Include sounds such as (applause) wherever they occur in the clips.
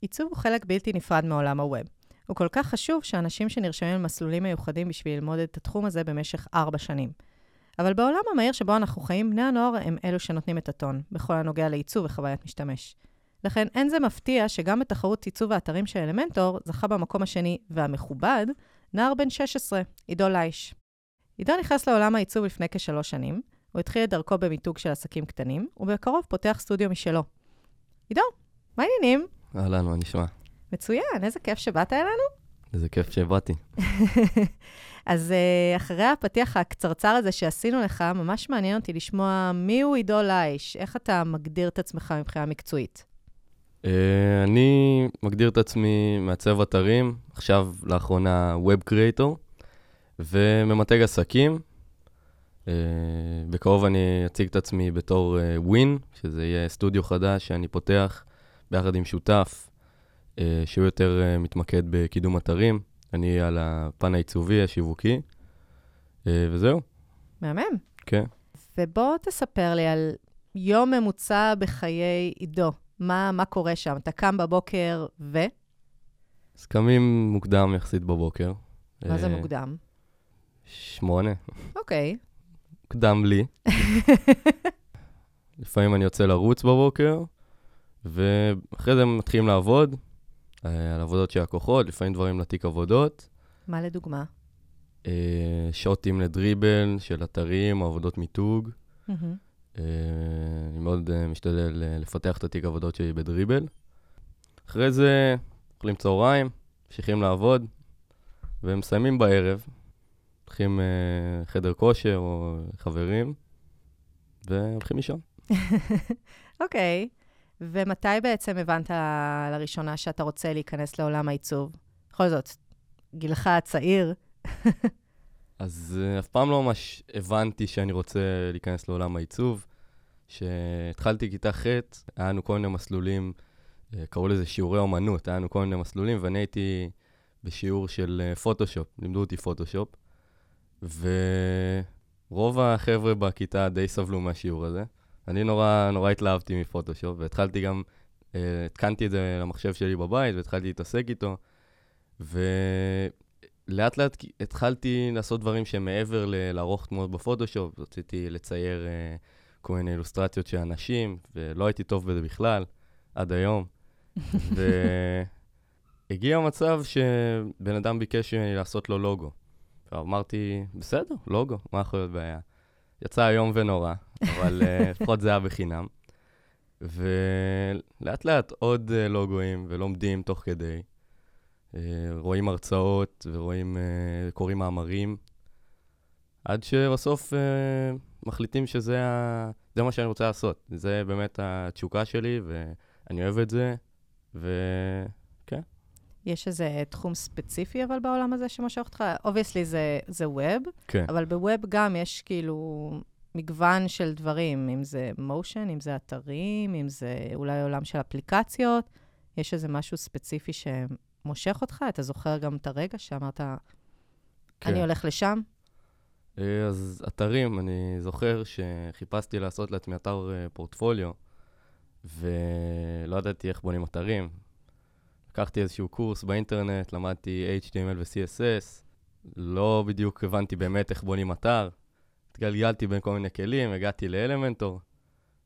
עיצוב הוא חלק בלתי נפרד מעולם הווב. הוא כל כך חשוב שאנשים שנרשמים למסלולים מיוחדים בשביל ללמוד את התחום הזה במשך ארבע שנים. אבל בעולם המהיר שבו אנחנו חיים, בני הנוער הם אלו שנותנים את הטון, בכל הנוגע לעיצוב וחוויית משתמש. לכן אין זה מפתיע שגם בתחרות עיצוב האתרים של אלמנטור זכה במקום השני והמכובד, נער בן 16, עידו לייש. עידו נכנס לעולם העיצוב לפני כשלוש שנים, הוא התחיל את דרכו במיתוג של עסקים קטנים, ובקרוב פותח סטודיו משלו. עידו, מה העניינים? אהלן, מה נשמע? מצוין, איזה כיף שבאת אלינו. איזה כיף שבאתי. (laughs) אז uh, אחרי הפתיח הקצרצר הזה שעשינו לך, ממש מעניין אותי לשמוע מיהו עידו לייש, איך אתה מגדיר את עצמך מבחינה מקצועית? Uh, אני מגדיר את עצמי מעצב אתרים, עכשיו לאחרונה Web Creator, וממתג עסקים. Uh, בקרוב אני אציג את עצמי בתור uh, Win, שזה יהיה סטודיו חדש שאני פותח ביחד עם שותף אה, שהוא יותר אה, מתמקד בקידום אתרים. אני על הפן העיצובי, השיווקי, אה, וזהו. מהמם. כן. ובוא תספר לי על יום ממוצע בחיי עידו. מה, מה קורה שם? אתה קם בבוקר ו? אז קמים מוקדם יחסית בבוקר. מה זה מוקדם? שמונה. אוקיי. מוקדם לי. (laughs) לפעמים אני יוצא לרוץ בבוקר, ואחרי זה מתחילים לעבוד, אה, על עבודות של לקוחות, לפעמים דברים לתיק עבודות. מה לדוגמה? אה, שוטים לדריבל של אתרים, עבודות מיתוג. אה, אני מאוד משתדל לפתח את התיק עבודות שלי בדריבל. אחרי זה אוכלים צהריים, ממשיכים לעבוד, ומסיימים בערב. הולכים חדר כושר או חברים, והולכים לישון. (laughs) אוקיי. okay. ומתי בעצם הבנת לראשונה שאתה רוצה להיכנס לעולם העיצוב? בכל זאת, גילך הצעיר. (laughs) אז uh, אף פעם לא ממש הבנתי שאני רוצה להיכנס לעולם העיצוב. כשהתחלתי כיתה ח', היה לנו כל מיני מסלולים, uh, קראו לזה שיעורי אומנות, היה לנו כל מיני מסלולים, ואני הייתי בשיעור של פוטושופ, uh, לימדו אותי פוטושופ, ורוב החבר'ה בכיתה די סבלו מהשיעור הזה. אני נורא, נורא התלהבתי מפוטושופ, והתחלתי גם, אה, התקנתי את זה למחשב שלי בבית, והתחלתי להתעסק איתו, ולאט לאט התחלתי לעשות דברים שהם מעבר ל- לערוך תמונות בפוטושופ, רציתי לצייר אה, כל מיני אילוסטרציות של אנשים, ולא הייתי טוב בזה בכלל, עד היום. (laughs) והגיע מצב שבן אדם ביקש ממני לעשות לו לוגו. ואמרתי, בסדר, לוגו, מה יכול להיות בעיה? יצא איום ונורא, אבל אה, (laughs) לפחות זה היה בחינם. ולאט לאט עוד uh, לוגויים ולומדים תוך כדי. Uh, רואים הרצאות ורואים, קוראים מאמרים, עד שבסוף מחליטים שזה ה... זה מה שאני רוצה לעשות. זה באמת התשוקה שלי, ואני אוהב את זה, וכן. יש איזה תחום ספציפי אבל בעולם הזה שמושך אותך? obviously זה, זה web, כן. אבל ב web גם יש כאילו מגוון של דברים, אם זה motion, אם זה אתרים, אם זה אולי עולם של אפליקציות. יש איזה משהו ספציפי שמושך אותך? אתה זוכר גם את הרגע שאמרת, כן. אני הולך לשם? אה, אז אתרים, אני זוכר שחיפשתי לעשות לעצמי אתר אה, פורטפוליו, ולא ידעתי איך בונים אתרים. לקחתי איזשהו קורס באינטרנט, למדתי HTML ו-CSS, לא בדיוק הבנתי באמת איך בונים אתר. התגלגלתי בין כל מיני כלים, הגעתי לאלמנטור,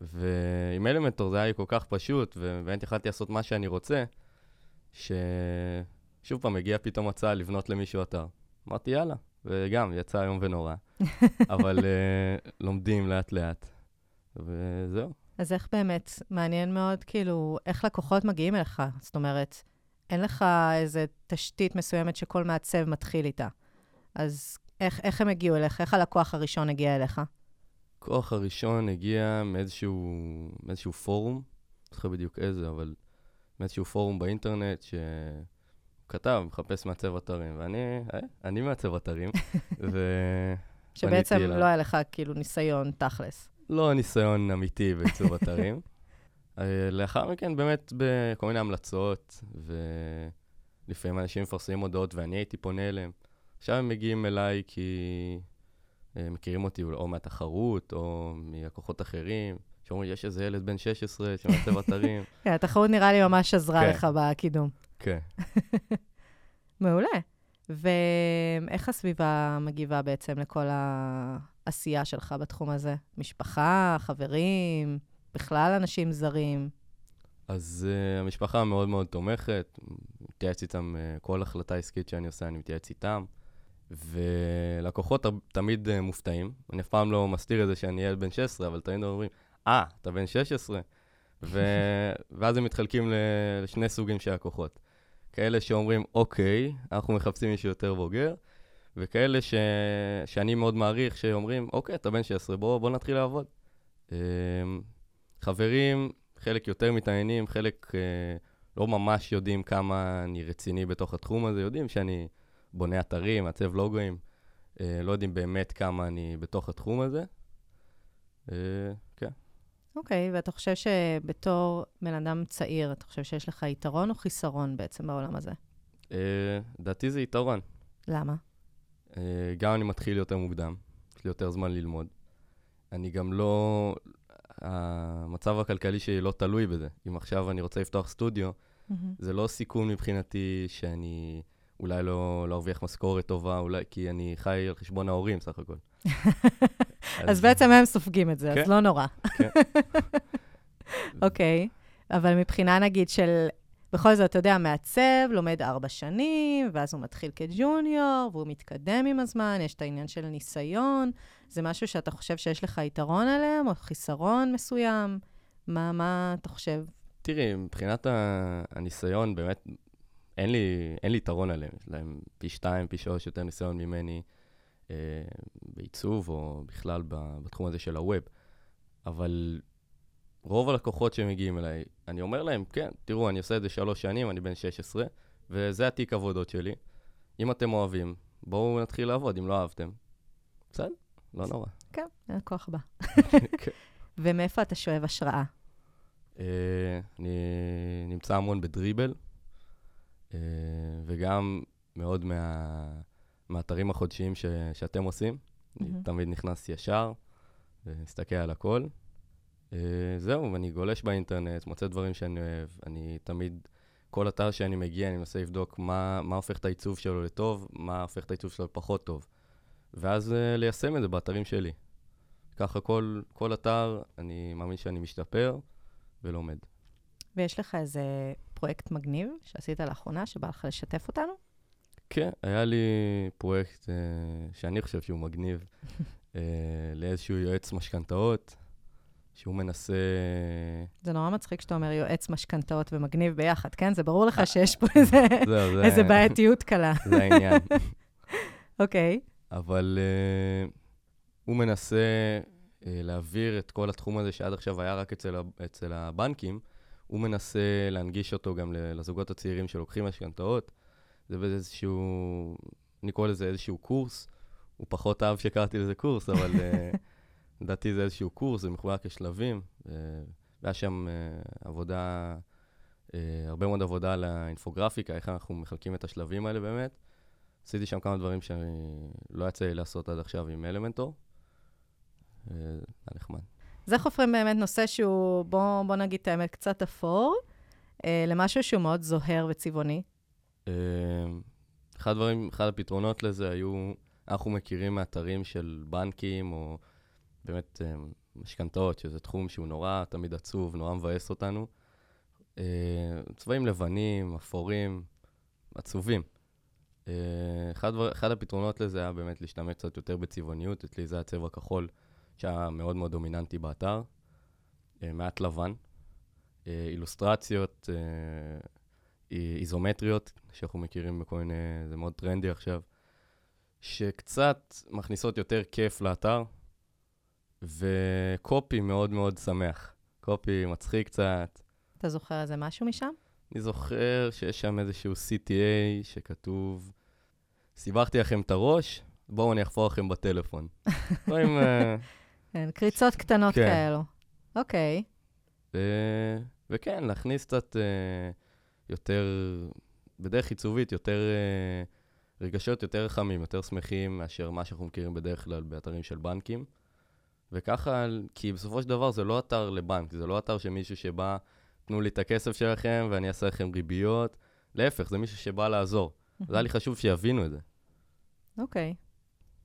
ועם אלמנטור זה היה לי כל כך פשוט, ובאמת יכלתי לעשות מה שאני רוצה, ששוב פעם, הגיע פתאום הצעה לבנות למישהו אתר. אמרתי, יאללה, וגם, יצא איום ונורא, (laughs) אבל uh, לומדים לאט-לאט, וזהו. אז איך באמת, מעניין מאוד, כאילו, איך לקוחות מגיעים אליך? זאת אומרת, אין לך איזו תשתית מסוימת שכל מעצב מתחיל איתה. אז איך, איך הם הגיעו אליך? איך הלקוח הראשון הגיע אליך? הלקוח הראשון הגיע מאיזשהו, מאיזשהו פורום, לא זוכר בדיוק איזה, אבל מאיזשהו פורום באינטרנט שכתב, מחפש מעצב אתרים, ואני, אה, אני מעצב אתרים, (laughs) ו... שבעצם לא היה לך כאילו ניסיון תכלס. לא ניסיון אמיתי בעיצוב אתרים. (laughs) אה, לאחר מכן, באמת, בכל מיני המלצות, ולפעמים אנשים מפרסמים הודעות ואני הייתי פונה אליהם. עכשיו הם מגיעים אליי כי הם מכירים אותי או מהתחרות או מלקוחות אחרים, שאומרים, יש איזה ילד בן 16 שמעצב (laughs) אתרים. כן, התחרות נראה לי ממש עזרה כן. לך בקידום. כן. (laughs) מעולה. ואיך הסביבה מגיבה בעצם לכל העשייה שלך בתחום הזה? משפחה, חברים, בכלל אנשים זרים? אז uh, המשפחה מאוד מאוד תומכת, מתייעץ איתם, uh, כל החלטה עסקית שאני עושה, אני מתייעץ איתם. ולקוחות תמיד uh, מופתעים. אני אף פעם לא מסתיר את זה שאני ילד בן 16, אבל תמיד אומרים, אה, ah, אתה בן 16? ו... (laughs) ואז הם מתחלקים לשני סוגים של לקוחות. כאלה שאומרים, אוקיי, אנחנו מחפשים מישהו יותר בוגר, וכאלה ש... שאני מאוד מעריך, שאומרים, אוקיי, אתה בן 16, בוא, בוא נתחיל לעבוד. אמ, חברים, חלק יותר מתעניינים, חלק אה, לא ממש יודעים כמה אני רציני בתוך התחום הזה, יודעים שאני בונה אתרים, מעצב לוגוים, אה, לא יודעים באמת כמה אני בתוך התחום הזה. אה, כן. אוקיי, okay, ואתה חושב שבתור בן אדם צעיר, אתה חושב שיש לך יתרון או חיסרון בעצם בעולם הזה? לדעתי זה יתרון. למה? גם אני מתחיל יותר מוקדם, יש לי יותר זמן ללמוד. אני גם לא... המצב הכלכלי שלי לא תלוי בזה. אם עכשיו אני רוצה לפתוח סטודיו, mm-hmm. זה לא סיכון מבחינתי שאני אולי לא, לא ארוויח משכורת טובה, אולי כי אני חי על חשבון ההורים סך הכל. (laughs) אז, אז בעצם הם סופגים את זה, כן. אז לא נורא. כן. (laughs) אוקיי, okay. אבל מבחינה נגיד של בכל זאת, אתה יודע, מעצב, לומד ארבע שנים, ואז הוא מתחיל כג'וניור, והוא מתקדם עם הזמן, יש את העניין של ניסיון. זה משהו שאתה חושב שיש לך יתרון עליהם, או חיסרון מסוים? מה, מה אתה חושב? תראי, מבחינת הניסיון, באמת, אין לי, אין לי יתרון עליהם. יש להם פי שתיים, פי שלוש יותר ניסיון ממני אה, בעיצוב, או בכלל בתחום הזה של הווב. אבל רוב הלקוחות שמגיעים אליי, אני אומר להם, כן, תראו, אני עושה את זה שלוש שנים, אני בן 16, וזה התיק עבודות שלי. אם אתם אוהבים, בואו נתחיל לעבוד, אם לא אהבתם. בסדר, לא נורא. כן, אין כוח בה. כן. ומאיפה אתה שואב השראה? Uh, אני נמצא המון בדריבל, uh, וגם מאוד מה, מהאתרים החודשיים ש, שאתם עושים. אני תמיד נכנס ישר ומסתכל על הכל. Uh, זהו, אני גולש באינטרנט, מוצא דברים שאני אוהב. אני תמיד, כל אתר שאני מגיע, אני מנסה לבדוק מה, מה הופך את העיצוב שלו לטוב, מה הופך את העיצוב שלו לפחות טוב. ואז uh, ליישם את זה באתרים שלי. ככה כל, כל אתר, אני מאמין שאני משתפר ולומד. ויש לך איזה פרויקט מגניב שעשית לאחרונה, שבא לך לשתף אותנו? כן, היה לי פרויקט uh, שאני חושב שהוא מגניב, uh, (laughs) לאיזשהו יועץ משכנתאות. שהוא מנסה... זה נורא מצחיק שאתה אומר יועץ משכנתאות ומגניב ביחד, כן? זה ברור לך שיש פה איזה, (laughs) זה, זה, איזה בעייתיות קלה. (laughs) זה העניין. (laughs) אוקיי. okay. אבל uh, הוא מנסה uh, להעביר את כל התחום הזה שעד עכשיו היה רק אצל, אצל הבנקים, הוא מנסה להנגיש אותו גם לזוגות הצעירים שלוקחים משכנתאות. זה באיזשהו, אני קורא לזה איזשהו קורס. הוא פחות אהב שקראתי לזה קורס, אבל... Uh, לדעתי זה איזשהו קורס, זה מחולק לשלבים, אה, והיה שם אה, עבודה, אה, הרבה מאוד עבודה על האינפוגרפיקה, איך אנחנו מחלקים את השלבים האלה באמת. עשיתי שם כמה דברים שלא יצא לי לעשות עד עכשיו עם אלמנטור. זה נחמד. זה חופרים באמת נושא שהוא, בוא, בוא נגיד את האמת, קצת אפור, למשהו שהוא מאוד זוהר וצבעוני. אחד הדברים, אחד הפתרונות לזה היו, אנחנו מכירים מאתרים של בנקים או באמת אה, משכנתאות, שזה תחום שהוא נורא תמיד עצוב, נורא מבאס אותנו. אה, צבעים לבנים, אפורים, עצובים. אה, אחד, אחד הפתרונות לזה היה באמת להשתמש קצת יותר בצבעוניות, אצלי זה הצבע הכחול, שהיה מאוד מאוד דומיננטי באתר. מעט לבן. אילוסטרציות איזומטריות, שאנחנו מכירים בכל מיני, זה מאוד טרנדי עכשיו, שקצת מכניסות יותר כיף לאתר, וקופי מאוד מאוד שמח. קופי מצחיק קצת. אתה זוכר איזה משהו משם? אני זוכר שיש שם איזשהו CTA שכתוב, סיבכתי לכם את הראש, בואו אני אחפור לכם בטלפון. (laughs) דברים... אה, כן, קריצות קטנות כן. כאלו. אוקיי. ו... וכן, להכניס קצת uh, יותר, בדרך עיצובית, יותר uh, רגשות יותר חמים, יותר שמחים מאשר מה שאנחנו מכירים בדרך כלל באתרים של בנקים. וככה, כי בסופו של דבר זה לא אתר לבנק, זה לא אתר של מישהו שבא, תנו לי את הכסף שלכם ואני אעשה לכם ריביות. להפך, זה מישהו שבא לעזור. אז היה לי חשוב שיבינו את זה. אוקיי.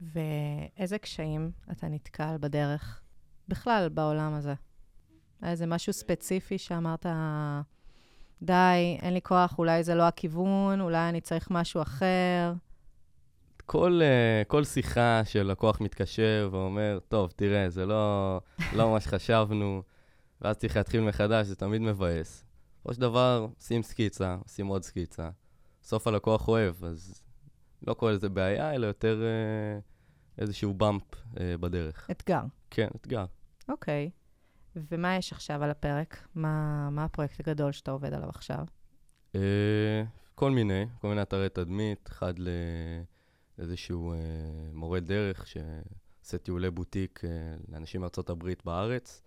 ואיזה קשיים אתה נתקל בדרך, בכלל, בעולם הזה? היה איזה משהו ספציפי שאמרת, די, אין לי כוח, אולי זה לא הכיוון, אולי אני צריך משהו אחר? כל, uh, כל שיחה של לקוח מתקשר ואומר, טוב, תראה, זה לא, לא מה שחשבנו, ואז צריך להתחיל מחדש, זה תמיד מבאס. בסופו של דבר, שים סקיצה, שים עוד סקיצה. בסוף הלקוח אוהב, אז לא קורא לזה בעיה, אלא יותר uh, איזשהו באמפ uh, בדרך. אתגר. כן, אתגר. אוקיי. ומה יש עכשיו על הפרק? מה, מה הפרויקט הגדול שאתה עובד עליו עכשיו? Uh, כל מיני, כל מיני אתרי תדמית, אחד לאיזשהו uh, מורה דרך שעושה טיולי בוטיק uh, לאנשים מארצות הברית בארץ,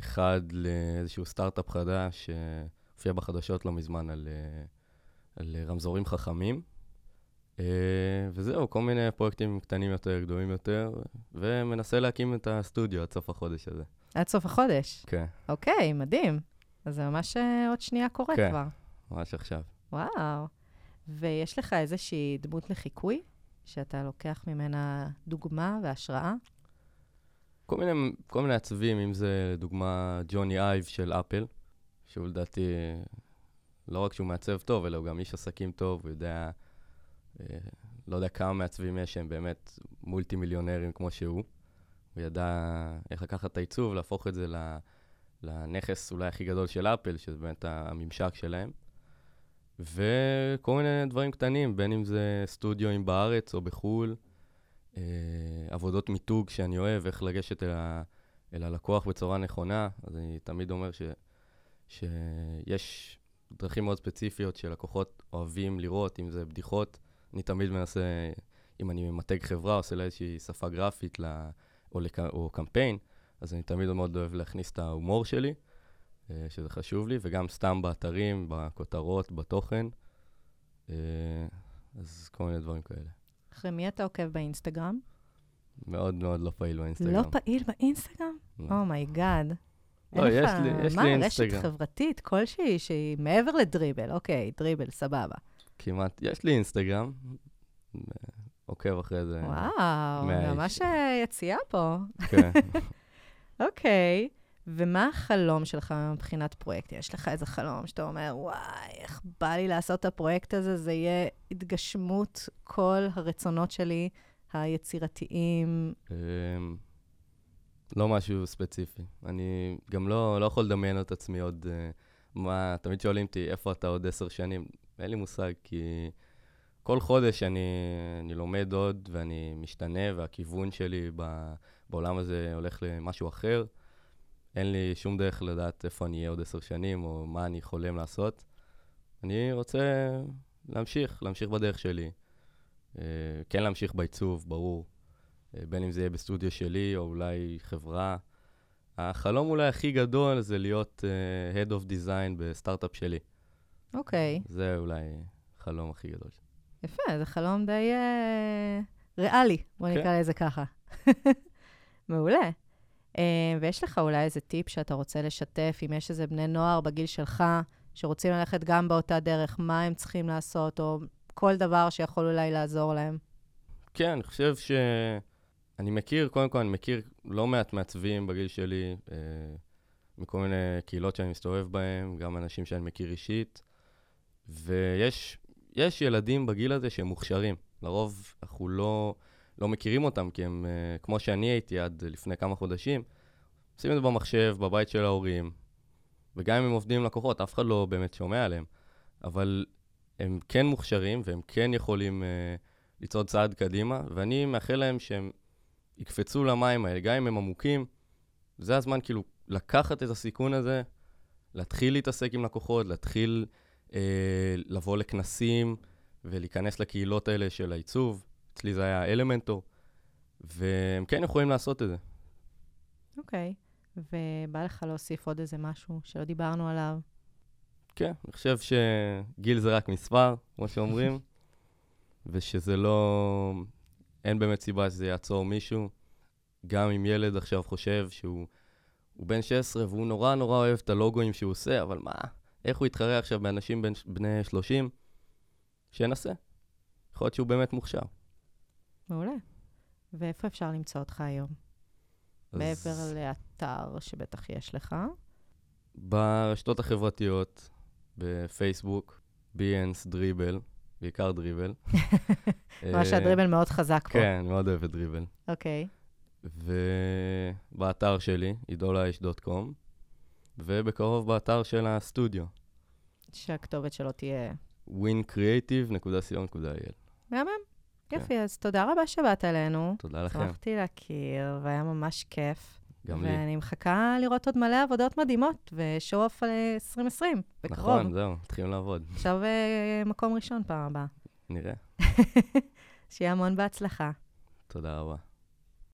אחד לאיזשהו סטארט-אפ חדש שהופיע בחדשות לא מזמן על, uh, על רמזורים חכמים. Uh, וזהו, כל מיני פרויקטים קטנים יותר, גדולים יותר, ומנסה להקים את הסטודיו עד סוף החודש הזה. עד סוף החודש? כן. אוקיי, מדהים. אז זה ממש אה, עוד שנייה קורה כן. כבר. ממש עכשיו. וואו. ויש לך איזושהי דמות לחיקוי, שאתה לוקח ממנה דוגמה והשראה? כל מיני, כל מיני עצבים, אם זה לדוגמה ג'וני אייב של אפל, שהוא לדעתי, לא רק שהוא מעצב טוב, אלא הוא גם איש עסקים טוב, הוא יודע, אה, לא יודע כמה מעצבים יש שהם באמת מולטי מיליונרים כמו שהוא. הוא ידע איך לקחת את העיצוב, להפוך את זה לנכס אולי הכי גדול של אפל, שזה באמת הממשק שלהם. וכל מיני דברים קטנים, בין אם זה סטודיו בארץ או בחו"ל, אה, עבודות מיתוג שאני אוהב, איך לגשת אל, ה, אל הלקוח בצורה נכונה. אז אני תמיד אומר ש, שיש דרכים מאוד ספציפיות שלקוחות אוהבים לראות, אם זה בדיחות. אני תמיד מנסה, אם אני ממתג חברה, עושה לה איזושהי שפה גרפית או, לק... או קמפיין, אז אני תמיד מאוד אוהב להכניס את ההומור שלי, שזה חשוב לי, וגם סתם באתרים, בכותרות, בתוכן. אה, אז כל מיני דברים כאלה. אחרי מי אתה עוקב באינסטגרם? מאוד מאוד לא פעיל באינסטגרם. לא פעיל באינסטגרם? oh my god. לא, oh יש לי, יש לי אינסטגרם. מה, רשת חברתית כלשהי שהיא מעבר לדריבל, אוקיי, דריבל, סבבה. כמעט, יש לי אינסטגרם, עוקב אחרי זה. וואו, ממש יציאה פה. כן. (laughs) אוקיי, ומה החלום שלך מבחינת פרויקט? יש לך איזה חלום שאתה אומר, וואי, איך בא לי לעשות את הפרויקט הזה, זה יהיה התגשמות כל הרצונות שלי, היצירתיים. אמ, לא משהו ספציפי. אני גם לא, לא יכול לדמיין את עצמי עוד... אה, מה, תמיד שואלים אותי, איפה אתה עוד עשר שנים? אין לי מושג, כי כל חודש אני, אני לומד עוד ואני משתנה, והכיוון שלי בעולם הזה הולך למשהו אחר. אין לי שום דרך לדעת איפה אני אהיה עוד עשר שנים, או מה אני חולם לעשות. אני רוצה להמשיך, להמשיך בדרך שלי. אה, כן להמשיך בעיצוב, ברור. אה, בין אם זה יהיה בסטודיו שלי, או אולי חברה. החלום אולי הכי גדול זה להיות uh, Head of Design בסטארט-אפ שלי. אוקיי. Okay. זה אולי החלום הכי גדול. יפה, זה חלום די uh, ריאלי, בוא okay. כן. נקרא לזה ככה. (laughs) מעולה. Uh, ויש לך אולי איזה טיפ שאתה רוצה לשתף, אם יש איזה בני נוער בגיל שלך, שרוצים ללכת גם באותה דרך, מה הם צריכים לעשות, או כל דבר שיכול אולי לעזור להם? כן, אני חושב ש... אני מכיר, קודם כל, אני מכיר לא מעט מעצבים בגיל שלי, אה, מכל מיני קהילות שאני מסתובב בהן, גם אנשים שאני מכיר אישית, ויש יש ילדים בגיל הזה שהם מוכשרים. לרוב אנחנו לא, לא מכירים אותם, כי הם, אה, כמו שאני הייתי עד לפני כמה חודשים, עושים את זה במחשב, בבית של ההורים, וגם אם הם עובדים עם לקוחות, אף אחד לא באמת שומע עליהם, אבל הם כן מוכשרים והם כן יכולים אה, לצעוד צעד קדימה, ואני מאחל להם שהם יקפצו למים האלה, גם אם הם עמוקים, זה הזמן כאילו לקחת את הסיכון הזה, להתחיל להתעסק עם לקוחות, להתחיל אה, לבוא לכנסים ולהיכנס לקהילות האלה של העיצוב. אצלי זה היה אלמנטור, והם כן יכולים לעשות את זה. אוקיי, okay. ובא לך להוסיף עוד איזה משהו שלא דיברנו עליו? כן, אני חושב שגיל זה רק מספר, כמו שאומרים, (laughs) ושזה לא... אין באמת סיבה שזה יעצור מישהו. גם אם ילד עכשיו חושב שהוא הוא בן 16 והוא נורא נורא אוהב את הלוגוים שהוא עושה, אבל מה, איך הוא יתחרה עכשיו באנשים בני 30? שינסה. יכול להיות שהוא באמת מוכשר. מעולה. ואיפה אפשר למצוא אותך היום? אז מעבר לאתר שבטח יש לך. ברשתות החברתיות, בפייסבוק, ביאנס, דריבל, בעיקר דריבל. (laughs) ממש אה, שהדריבל מאוד חזק פה. כן, מאוד אוהב את דריבל. אוקיי. ובאתר שלי, idolaish.com, ובקרוב באתר של הסטודיו, שהכתובת שלו תהיה... wincreative.co.il. מהמם. כן. יופי, אז תודה רבה שבאת אלינו. תודה לכם, שמחתי להכיר, והיה ממש כיף. גם לי. ואני מחכה לראות עוד מלא עבודות מדהימות, ושואו-אוף על אה, 2020, בקרוב. נכון, זהו, מתחילים לעבוד. עכשיו אה, מקום ראשון פעם הבאה. נראה. (laughs) שיהיה המון בהצלחה. תודה רבה.